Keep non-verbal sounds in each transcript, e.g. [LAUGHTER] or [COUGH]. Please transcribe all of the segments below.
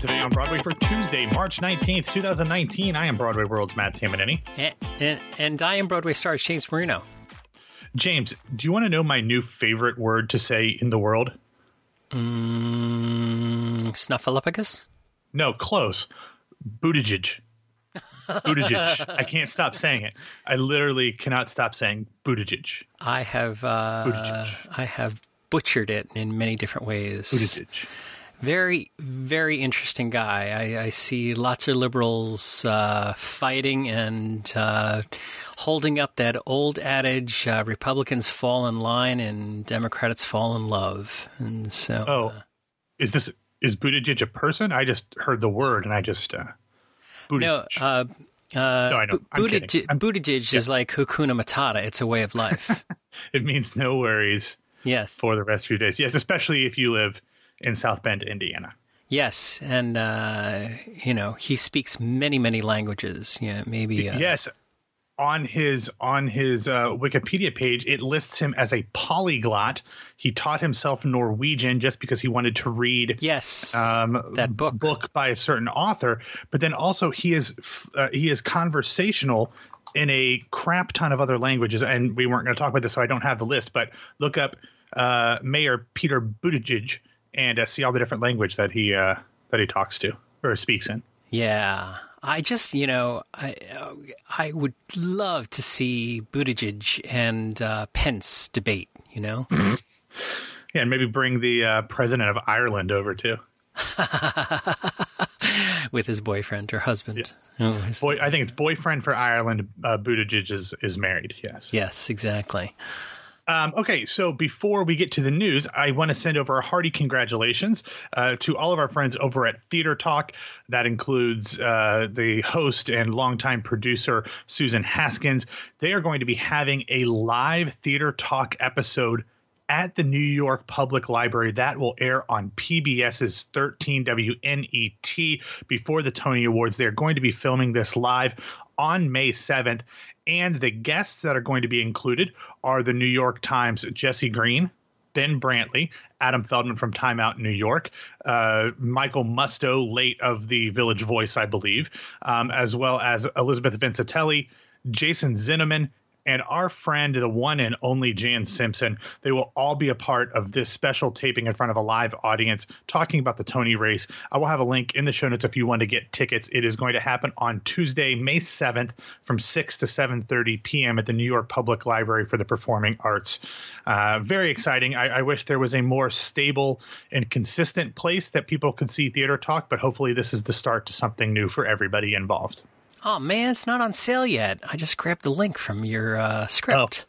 today on Broadway for Tuesday, March 19th, 2019. I am Broadway World's Matt Tamanini. And, and, and I am Broadway star James Marino. James, do you want to know my new favorite word to say in the world? Mm, snuffleupagus? No, close. Buttigieg. Buttigieg. I can't stop saying it. I literally cannot stop saying Buttigieg. I have uh, Buttigieg. I have butchered it in many different ways. Buttigieg. Very, very interesting guy. I, I see lots of liberals uh, fighting and uh, holding up that old adage: uh, Republicans fall in line and Democrats fall in love. And so, Oh, uh, is this is Buttigieg a person? I just heard the word and I just uh, Buttigieg. no, uh, uh, I know. Bu- I'm. Buttigieg, I'm- Buttigieg is like Hakuna Matata. It's a way of life. [LAUGHS] it means no worries yes. for the rest of your days. Yes, especially if you live in South Bend, Indiana. Yes, and uh, you know he speaks many, many languages. Yeah, maybe. Uh, yes on his on his uh, wikipedia page it lists him as a polyglot he taught himself norwegian just because he wanted to read Yes. um, That book. book by a certain author but then also he is uh, he is conversational in a crap ton of other languages and we weren't going to talk about this so i don't have the list but look up uh, mayor peter buttigieg and uh, see all the different language that he uh, that he talks to or speaks in yeah. I just, you know, I I would love to see Buttigieg and uh, Pence debate. You know. [LAUGHS] yeah and maybe bring the uh, president of ireland over too [LAUGHS] with his boyfriend or husband. Yes. Oh, Boy, I think it's boyfriend for Ireland. Uh, Buttigieg is is married. Yes. yes, exactly. Um, okay, so before we get to the news, I want to send over a hearty congratulations uh, to all of our friends over at Theater Talk. That includes uh, the host and longtime producer, Susan Haskins. They are going to be having a live Theater Talk episode at the New York Public Library. That will air on PBS's 13 WNET before the Tony Awards. They're going to be filming this live on May 7th. And the guests that are going to be included are the New York Times Jesse Green, Ben Brantley, Adam Feldman from Time Out New York, uh, Michael Musto, late of the Village Voice, I believe, um, as well as Elizabeth Vincentelli, Jason Zinoman, and our friend, the one and only Jan Simpson. They will all be a part of this special taping in front of a live audience talking about the Tony race. I will have a link in the show notes if you want to get tickets. It is going to happen on Tuesday, May 7th from 6 to 7.30 p.m. at the New York Public Library for the Performing Arts. Uh, very exciting. I, I wish there was a more stable and consistent place that people could see theater talk, but hopefully this is the start to something new for everybody involved. Oh man, it's not on sale yet. I just grabbed the link from your uh, script.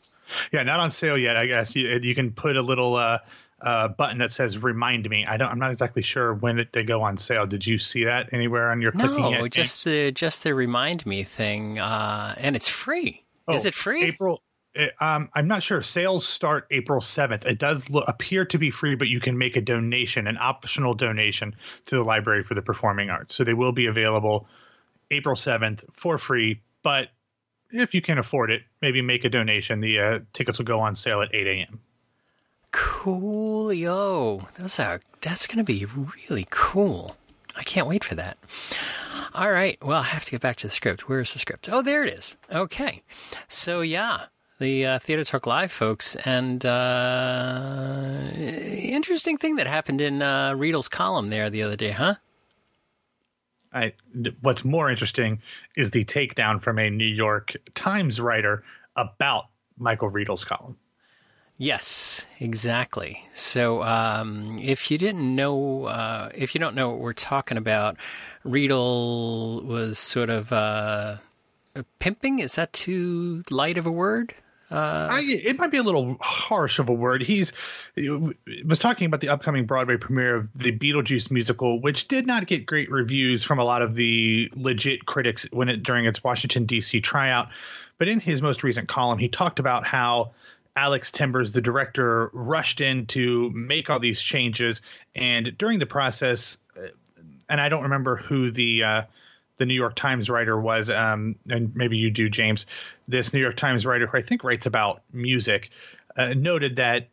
Yeah, not on sale yet. I guess you, you can put a little uh, uh, button that says "Remind me." I don't. I'm not exactly sure when it, they go on sale. Did you see that anywhere on your clicking No, yet? just the just the remind me thing, uh, and it's free. Is Oh, it free? April. it- um, I'm not sure. Sales start April 7th. It does lo- appear to be free, but you can make a donation, an optional donation to the Library for the Performing Arts. So they will be available April 7th for free. But if you can afford it, maybe make a donation. The uh, tickets will go on sale at 8 a.m. Coolio. That's that's going to be really cool. I can't wait for that. All right. Well, I have to get back to the script. Where's the script? Oh, there it is. Okay. So yeah, the uh, Theater Talk Live folks, and uh, interesting thing that happened in uh, Riedel's column there the other day, huh? I, what's more interesting is the takedown from a New York Times writer about Michael Riedel's column. Yes, exactly. So, um, if you didn't know, uh, if you don't know what we're talking about, Riedel was sort of uh, pimping. Is that too light of a word? I, it might be a little harsh of a word. He's he was talking about the upcoming Broadway premiere of the Beetlejuice musical, which did not get great reviews from a lot of the legit critics when it during its Washington D.C. tryout. But in his most recent column, he talked about how Alex Timbers, the director, rushed in to make all these changes, and during the process, uh, and I don't remember who the uh, the New York Times writer was, um, and maybe you do, James. This New York Times writer, who I think writes about music, uh, noted that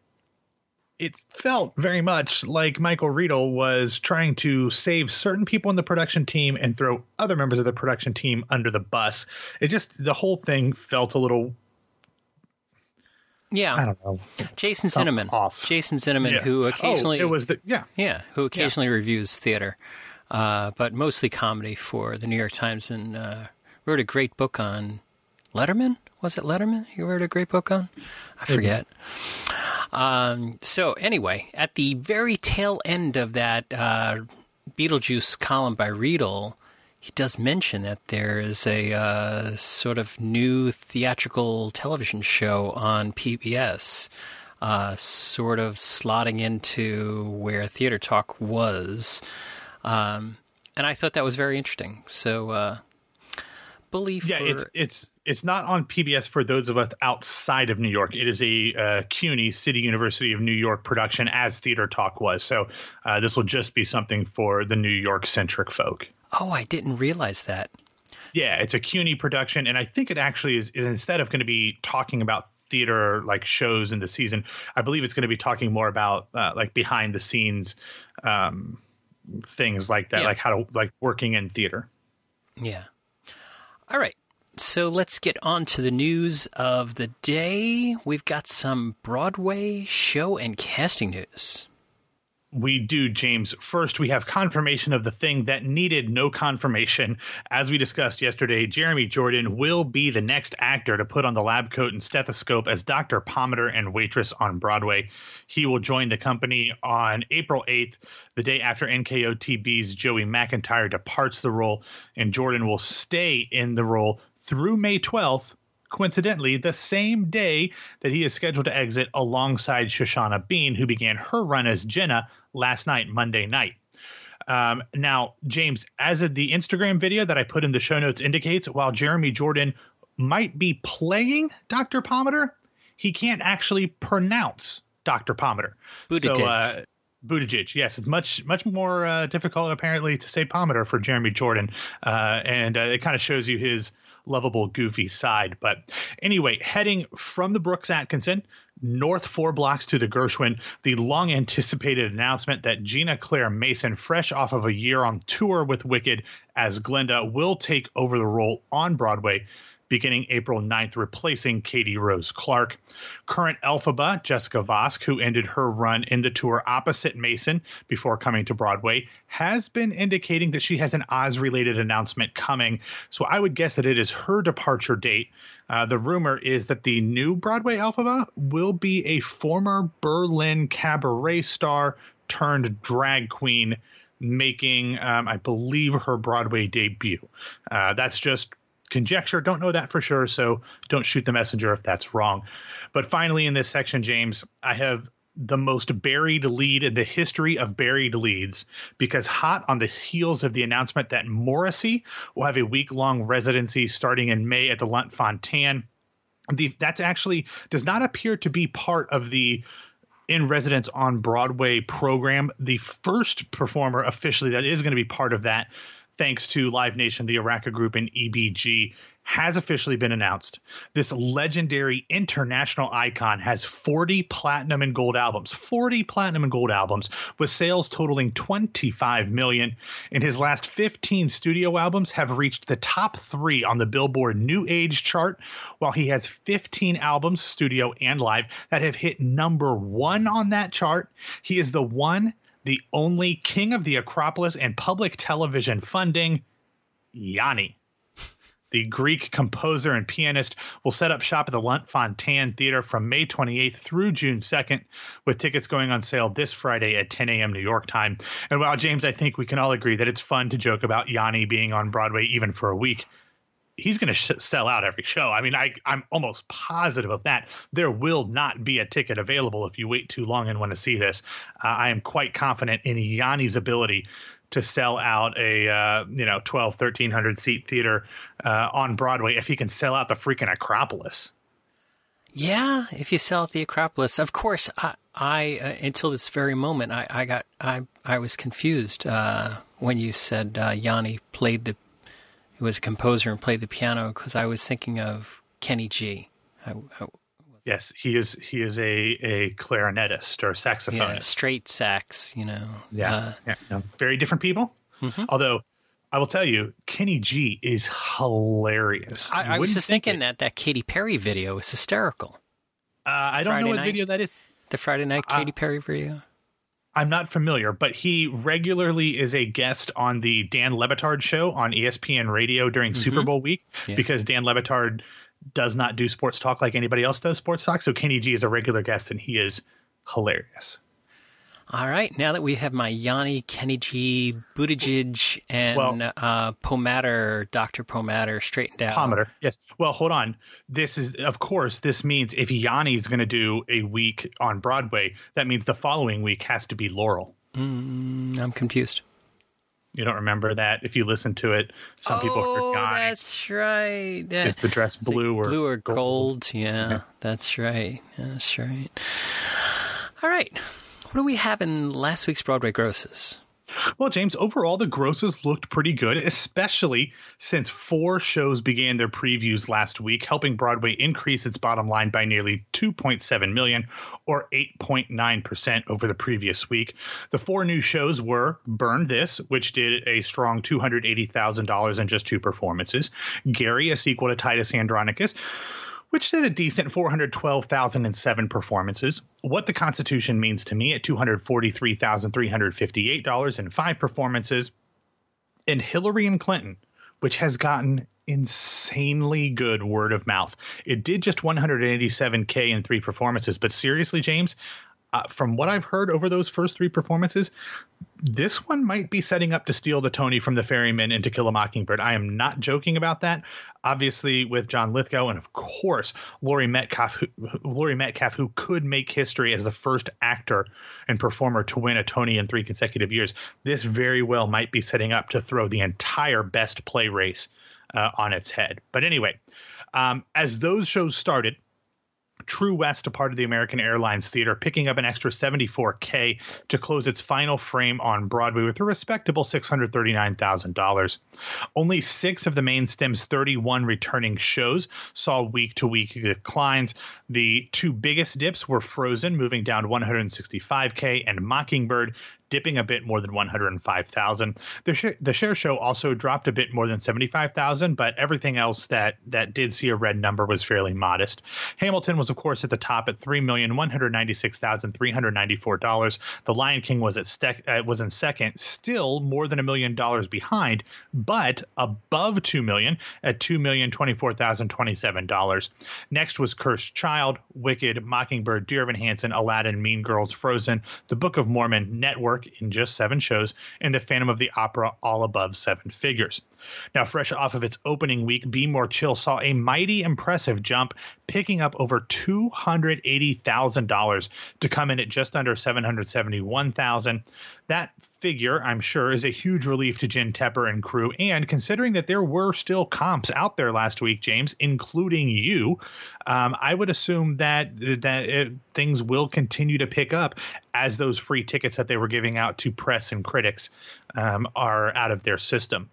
it felt very much like Michael Riedel was trying to save certain people in the production team and throw other members of the production team under the bus. It just the whole thing felt a little yeah, I don't know. Jason Zinoman. off. Jason Zinoman, Yeah. who occasionally oh, it was the yeah yeah, who occasionally reviews theater, uh, but mostly comedy for the New York Times, and uh, wrote a great book on Letterman. Was it Letterman? You wrote a great book on? I forget. Um, so anyway, at the very tail end of that uh, Beetlejuice column by Riedel, he does mention that there is a uh, sort of new theatrical television show on PBS, uh, sort of slotting into where Theater Talk was. Um, and I thought that was very interesting. So, uh, believe yeah for, it's it's it's not on PBS for those of us outside of New York. It is a uh, CUNY City University of New York production, as Theater Talk was. So uh, this will just be something for the New York centric folk. oh, I didn't realize that. Yeah, it's a CUNY production, and I think it actually is, is instead of going to be talking about theater like shows in the season, I believe it's going to be talking more about uh, like behind the scenes um, things like that, Yeah. like how to like working in theater. Yeah. All right. So let's get on to the news of the day. We've got some Broadway show and casting news. We do, James. First, we have confirmation of the thing that needed no confirmation. As we discussed yesterday, Jeremy Jordan will be the next actor to put on the lab coat and stethoscope as Dr. Pomander and Waitress on Broadway. He will join the company on April 8th, the day after NKOTB's Joey McIntyre departs the role, and Jordan will stay in the role through May 12th, coincidentally, the same day that he is scheduled to exit alongside Shoshana Bean, who began her run as Jenna last night, Monday night. Um, now, James, as of the Instagram video that I put in the show notes indicates, while Jeremy Jordan might be playing Dr. Pomander, he can't actually pronounce Dr. Pomander. Buttigieg. So, uh, Buttigieg, yes, it's much much more uh, difficult apparently to say Pomander for Jeremy Jordan, uh, and uh, it kind of shows you his lovable, goofy side. But anyway, heading from the Brooks Atkinson north four blocks to the Gershwin, the long anticipated announcement that Ginna Claire Mason, fresh off of a year on tour with Wicked as Glinda, will take over the role on Broadway beginning April 9th, replacing Katie Rose Clark. Current Elphaba, Jessica Vosk, who ended her run in the tour opposite Mason before coming to Broadway, has been indicating that she has an Oz related announcement coming. So I would guess that it is her departure date. Uh, the rumor is that the new Broadway Elphaba will be a former Berlin cabaret star turned drag queen making, um, I believe, her Broadway debut. Uh, that's just conjecture. Don't know that for sure, so don't shoot the messenger if that's wrong. But finally, in this section, James, I have the most buried lead in the history of buried leads because hot on the heels of the announcement that Morrissey will have a week long residency starting in May at the Lunt Fontanne. The, that's actually does not appear to be part of the in residence on Broadway program. The first performer officially that is going to be part of that, thanks to Live Nation, the Araca Group, and EBG, has officially been announced. This legendary international icon has 40 platinum and gold albums, 40 platinum and gold albums, with sales totaling 25 million. And his last 15 studio albums have reached the top three on the Billboard New Age chart, while he has 15 albums, studio and live, that have hit number one on that chart. He is the one, the only king of the Acropolis and public television funding, Yanni. The Greek composer and pianist will set up shop at the Lunt Theater from May 28th through June 2nd, with tickets going on sale this Friday at 10 a.m. New York time. And while James, I think we can all agree that it's fun to joke about Yanni being on Broadway even for a week, he's going to sh- sell out every show. I mean, I, I'm almost positive of that. There will not be a ticket available if you wait too long and want to see this. Uh, I am quite confident in Yanni's ability to sell out a uh, you know 12 1300 seat theater uh, on broadway if he can sell out the freaking acropolis Yeah, if you sell at the Acropolis, of course. I, I uh, until this very moment, I, I got I I was confused uh, when you said uh, Yanni played the, he was a composer and played the piano because I was thinking of Kenny G. I, I, Yes, he is. He is a a clarinetist or saxophonist. Yeah, straight sax. You know. Yeah, Uh, yeah, no, very different people. Mhm. Although I will tell you, Kenny G is hilarious. I, I was just thinking it. that that Katy Perry video was hysterical. Uh, I don't Friday know what night. video that is. The Friday night Uh, Katy Perry video. I'm not familiar, but he regularly is a guest on the Dan Le Batard show on ESPN Radio during Super Bowl week Mm-hmm. Yeah. because Dan Le Batard does not do sports talk like anybody else does sports talk. So Kenny G is a regular guest and he is hilarious. All right, now that we have my Yanni, Kenny G, Buttigieg, and Well- uh, Pomatter, Dr. Pomatter straightened out. Pomatter. Yes. Well, hold on. This is, of course, this means if Yanni is going to do a week on Broadway, that means the following week has to be Laurel. Mm, I'm confused. You don't remember that if you listen to it. Some people oh, heard Yanni. that's right. That- Is the dress blue or blue or gold? Yeah, that's right. That's right. All right. What do we have in last week's Broadway grosses? Well, James, overall, the grosses looked pretty good, especially since four shows began their previews last week, helping Broadway increase its bottom line by nearly 2.7 million or 8.9% over the previous week. The four new shows were Burn This, which did a strong $280,000 in just two performances, Gary, a sequel to Titus Andronicus, which did a decent 412,007 performances. What the Constitution means to me at $243,358 in five performances. And Hillary and Clinton, which has gotten insanely good word of mouth. It did just 187K in three performances, but seriously, James, uh, from what I've heard over those first three performances, this one might be setting up to steal the Tony from the Ferryman and To Kill a Mockingbird. I am not joking about that. Obviously, with John Lithgow and of course Laurie Metcalf, who, Laurie Metcalf, who could make history as the first actor and performer to win a Tony in three consecutive years. This very well might be setting up to throw the entire Best Play race uh, on its head. But anyway, um, as those shows started. True West, a part of the American Airlines Theater, picking up an extra 74K to close its final frame on Broadway with a respectable $639,000. Only six of the main stem's 31 returning shows saw week to week declines. The two biggest dips were Frozen, moving down 165K, and Mockingbird, dipping a bit more than 105,000. The, sh- the Cher show also dropped a bit more than 75,000, but everything else that that did see a red number was fairly modest. Hamilton was of course at the top at $3,196,394. The Lion King was at uh, was in second, still more than a million dollars behind, but above 2 million at $2,024,027. Next was Cursed Child, Wicked, Mockingbird, Dear Evan Hansen, Aladdin, Mean Girls, Frozen, The Book of Mormon, Network in just seven shows, and The Phantom of the Opera all above seven figures. Now, fresh off of its opening week, Be More Chill saw a mighty impressive jump, picking up over $280,000 to come in at just under 771,000. That figure, I'm sure, is a huge relief to Jen Tepper and crew. And considering that there were still comps out there last week, James, including you, um, I would assume that that it, things will continue to pick up as those free tickets that they were giving out to press and critics um, are out of their system.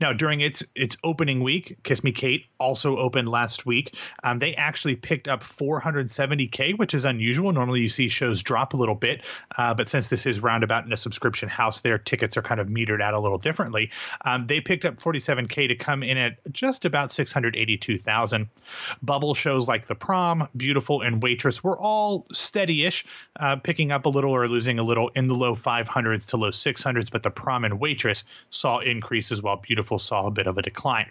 Now, during its its opening week, Kiss Me Kate also opened last week. Um, they actually picked up 470k, which is unusual. Normally, you see shows drop a little bit, uh, but since this is roundabout in a subscription house, their tickets are kind of metered out a little differently. Um, they picked up 47k to come in at just about 682,000. Bubble shows like The Prom, Beautiful, and Waitress were all steady-ish, uh, picking up a little or losing a little in the low 500s to low 600s, but The Prom and Waitress saw increases while Beautiful saw a bit of a decline.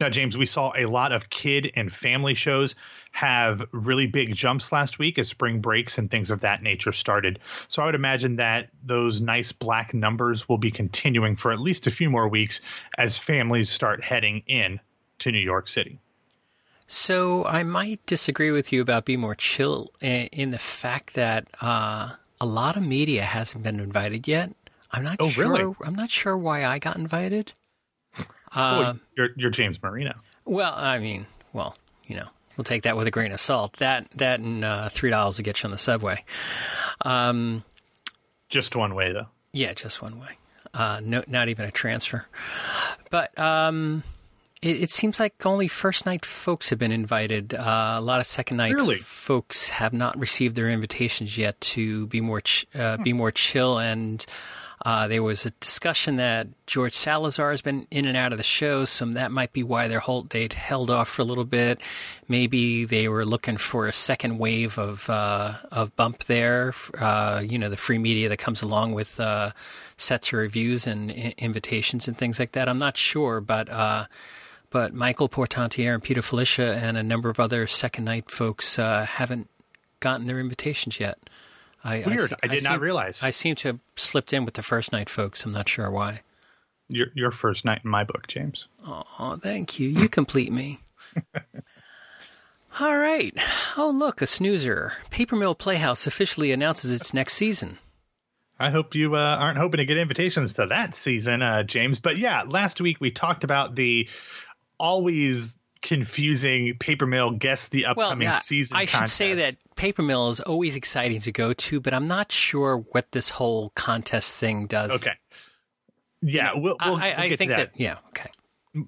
Now, James, we saw a lot of kid and family shows have really big jumps last week as spring breaks and things of that nature started. So I would imagine that those nice black numbers will be continuing for at least a few more weeks as families start heading in to New York City. So I might disagree with you about Be More Chill in the fact that uh, a lot of media hasn't been invited yet. I'm not Oh, sure. really? I'm not sure why I got invited. [LAUGHS] Uh, you're, you're James Marino. well, I mean, well, you know, we'll take that with a grain of salt. That that and uh, three dollars to get you on the subway. Um, Just one way, though. Yeah, just one way. Uh, no, not even a transfer. But um, It, it seems like only first night folks have been invited. Uh, a lot of second night Really? folks have not received their invitations yet to be more ch- uh, be more chill. And uh, there was a discussion that George Salazar has been in and out of the show, so that might be why they're hold- they'd held off for a little bit. Maybe they were looking for a second wave of uh, of bump there. Uh, you know, the free media that comes along with uh, sets of reviews and I- invitations and things like that. I'm not sure, but uh, but Michael Portantiere and Peter Filichia and a number of other second night folks uh, haven't gotten their invitations yet. I, Weird. se- I did not seem- realize. I seem to have slipped in with the first night folks. I'm not sure why. Your your first night in my book, James. Oh, thank you. You complete me. [LAUGHS] All right. Oh, look, a snoozer. Paper Mill Playhouse officially announces its next season. I hope you uh, aren't hoping to get invitations to that season, uh, James. But yeah, last week we talked about the always confusing paper mill guess the Well, upcoming yeah, season. I should say that Paper Mill is always exciting to go to, but I'm not sure what this whole contest thing does. Okay. Yeah, we'll, we'll, I, I we'll get think that. that. yeah, okay.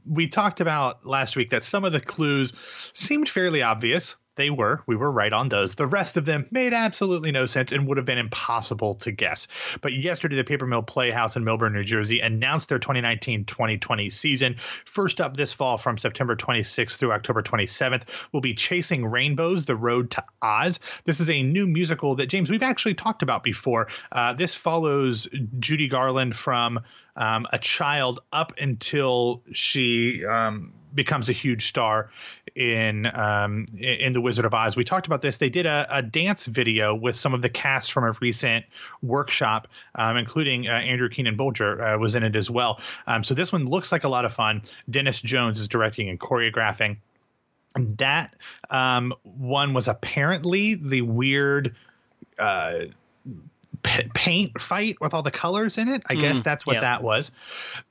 we talked about last week that some of the clues seemed fairly obvious. They were. We were right on those. The rest of them made absolutely no sense and would have been impossible to guess. But yesterday, the Paper Mill Playhouse in Millburn, New Jersey announced their 2019 2020 season. First up this fall from September 26th through October 27th will be Chasing Rainbows The Road to Oz. This is a new musical that, James, we've actually talked about before. Uh, this follows Judy Garland from um, a child up until she um, becomes a huge star in um, in the Wizard of Oz. We talked about this. They did a, a dance video with some of the cast from a recent workshop, um, including uh, Andrew Keenan Bolger uh, was in it as well. Um, so this one looks like a lot of fun. Denis Jones is directing and choreographing. That um, one was apparently the weird. Uh, p- paint fight with all the colors in it. I guess that's what yeah. that was.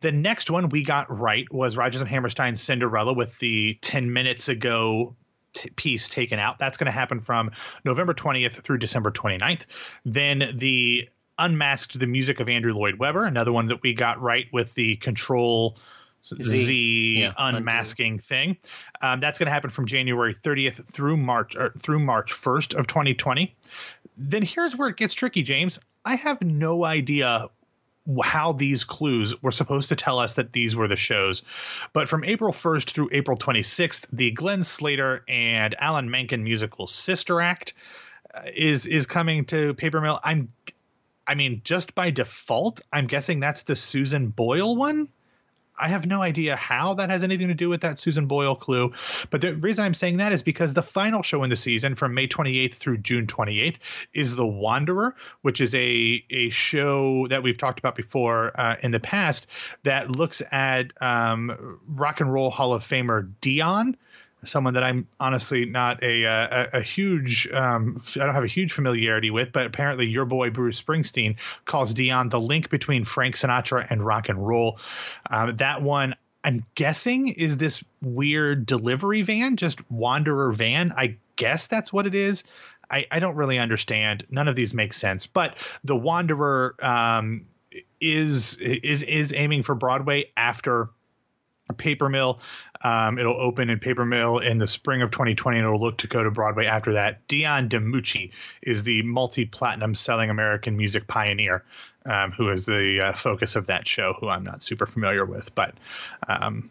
The next one we got right was Rodgers and Hammerstein's Cinderella with the 10 minutes ago t- piece taken out. That's going to happen from November 20th through December 29th. Then the Unmasked the Music of Andrew Lloyd Webber, another one that we got right with the Control Z, Yeah, undo. unmasking thing. Um, that's going to happen from January 30th through March or through March 1st of 2020 then here's where it gets tricky, James. I have no idea how these clues were supposed to tell us that these were the shows. But from April 1st through April 26th, the Glenn Slater and Alan Menken musical Sister Act uh, is is coming to Paper Mill. I'm I mean, just by default, I'm guessing that's the Susan Boyle one. I have no idea how that has anything to do with that Susan Boyle clue. But the reason I'm saying that is because the final show in the season from May 28th through June 28th is The Wanderer, which is a, a show that we've talked about before uh, in the past that looks at um, rock and roll Hall of Famer Dion. Someone that I'm honestly not a a, a huge um, I don't have a huge familiarity with, but apparently your boy Bruce Springsteen calls Dion the link between Frank Sinatra and rock and roll. Um, that one I'm guessing is this weird delivery van, just Wanderer van. I guess that's what it is. I, I don't really understand. None of these make sense. But the Wanderer um, is is is aiming for Broadway after Paper Mill. Um, it'll open in Paper Mill in the spring of 2020, and it'll look to go to Broadway after that. Dion DiMucci is the multi-platinum selling American music pioneer, um, who is the uh, focus of that show. Who I'm not super familiar with, but um,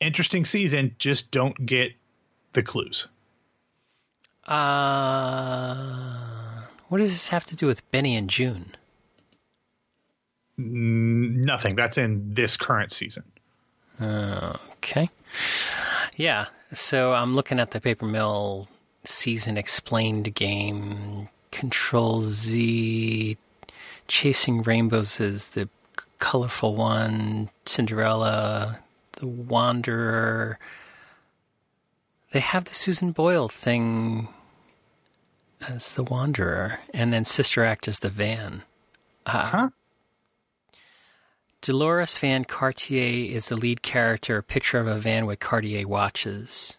interesting season. Just don't get the clues. Uh, what does this have to do with Benny and Joon? Nothing. That's in this current season. Okay. Yeah. So I'm looking at the Paper Mill season explained game. Control Z. Chasing Rainbows is the colorful one. Cinderella. The Wanderer. They have the Susan Boyle thing as the Wanderer. And then Sister Act as the van. Ah. Huh? Deloris Van Cartier is the lead character, a picture of a van with Cartier watches.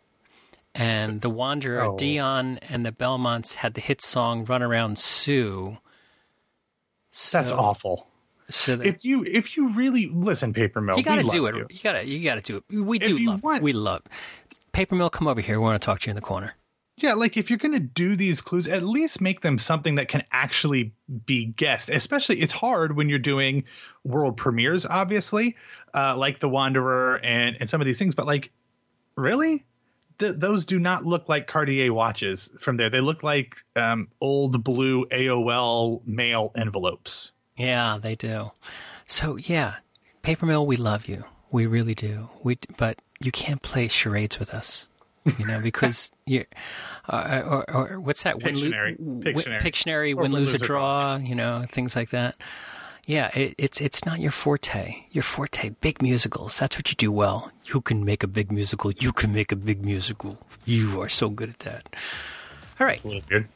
And the Wanderer, Oh. Dion and the Belmonts had the hit song Run Around Sue. That's awful. So that if you if you really listen, Paper Mill, you got to we do it. you. You got to you got to do it. We do love. want- We love. Paper Mill, come over here. We want to talk to you in the corner. Yeah, like if you're going to do these clues, at least make them something that can actually be guessed. Especially, it's hard when you're doing world premieres, obviously, uh, like The Wanderer and, and some of these things. But, like, really? Th- those do not look like Cartier watches from there. They look like um, old blue AOL mail envelopes. Yeah, they do. So yeah, Paper Mill, we love you. We really do. We but you can't play charades with us. You know because you uh, or, or what's that? Pictionary. Win, Pictionary. Pictionary. Win, win, lose, or lose, or draw. You know things like that. Yeah, it, it's it's not your forte. Your forte, big musicals. That's what you do well. You can make a big musical. You can make a big musical. You are so good at that. All right. It's a little weird.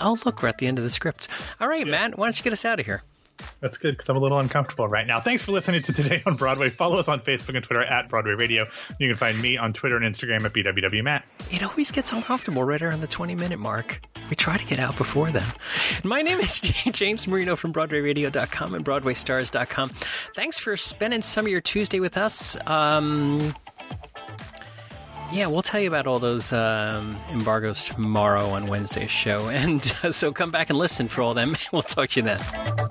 Oh, [LAUGHS] look, we're at the end of the script. All right, Matt, why don't you get us out of here? That's good because I'm a little uncomfortable right now. Thanks for listening to Today on Broadway. Follow us on Facebook and Twitter at Broadway Radio. You can find me on Twitter and Instagram at BWWMatt. It always gets uncomfortable right around the 20 minute mark. We try to get out before then. My name is [LAUGHS] James Marino from BroadwayRadio.com and BroadwayStars.com. Thanks for spending some of your Tuesday with us. Um, yeah, we'll tell you about all those um, embargoes tomorrow on Wednesday's show. [LAUGHS] And uh, so come back and listen for all them. [LAUGHS] We'll talk to you then.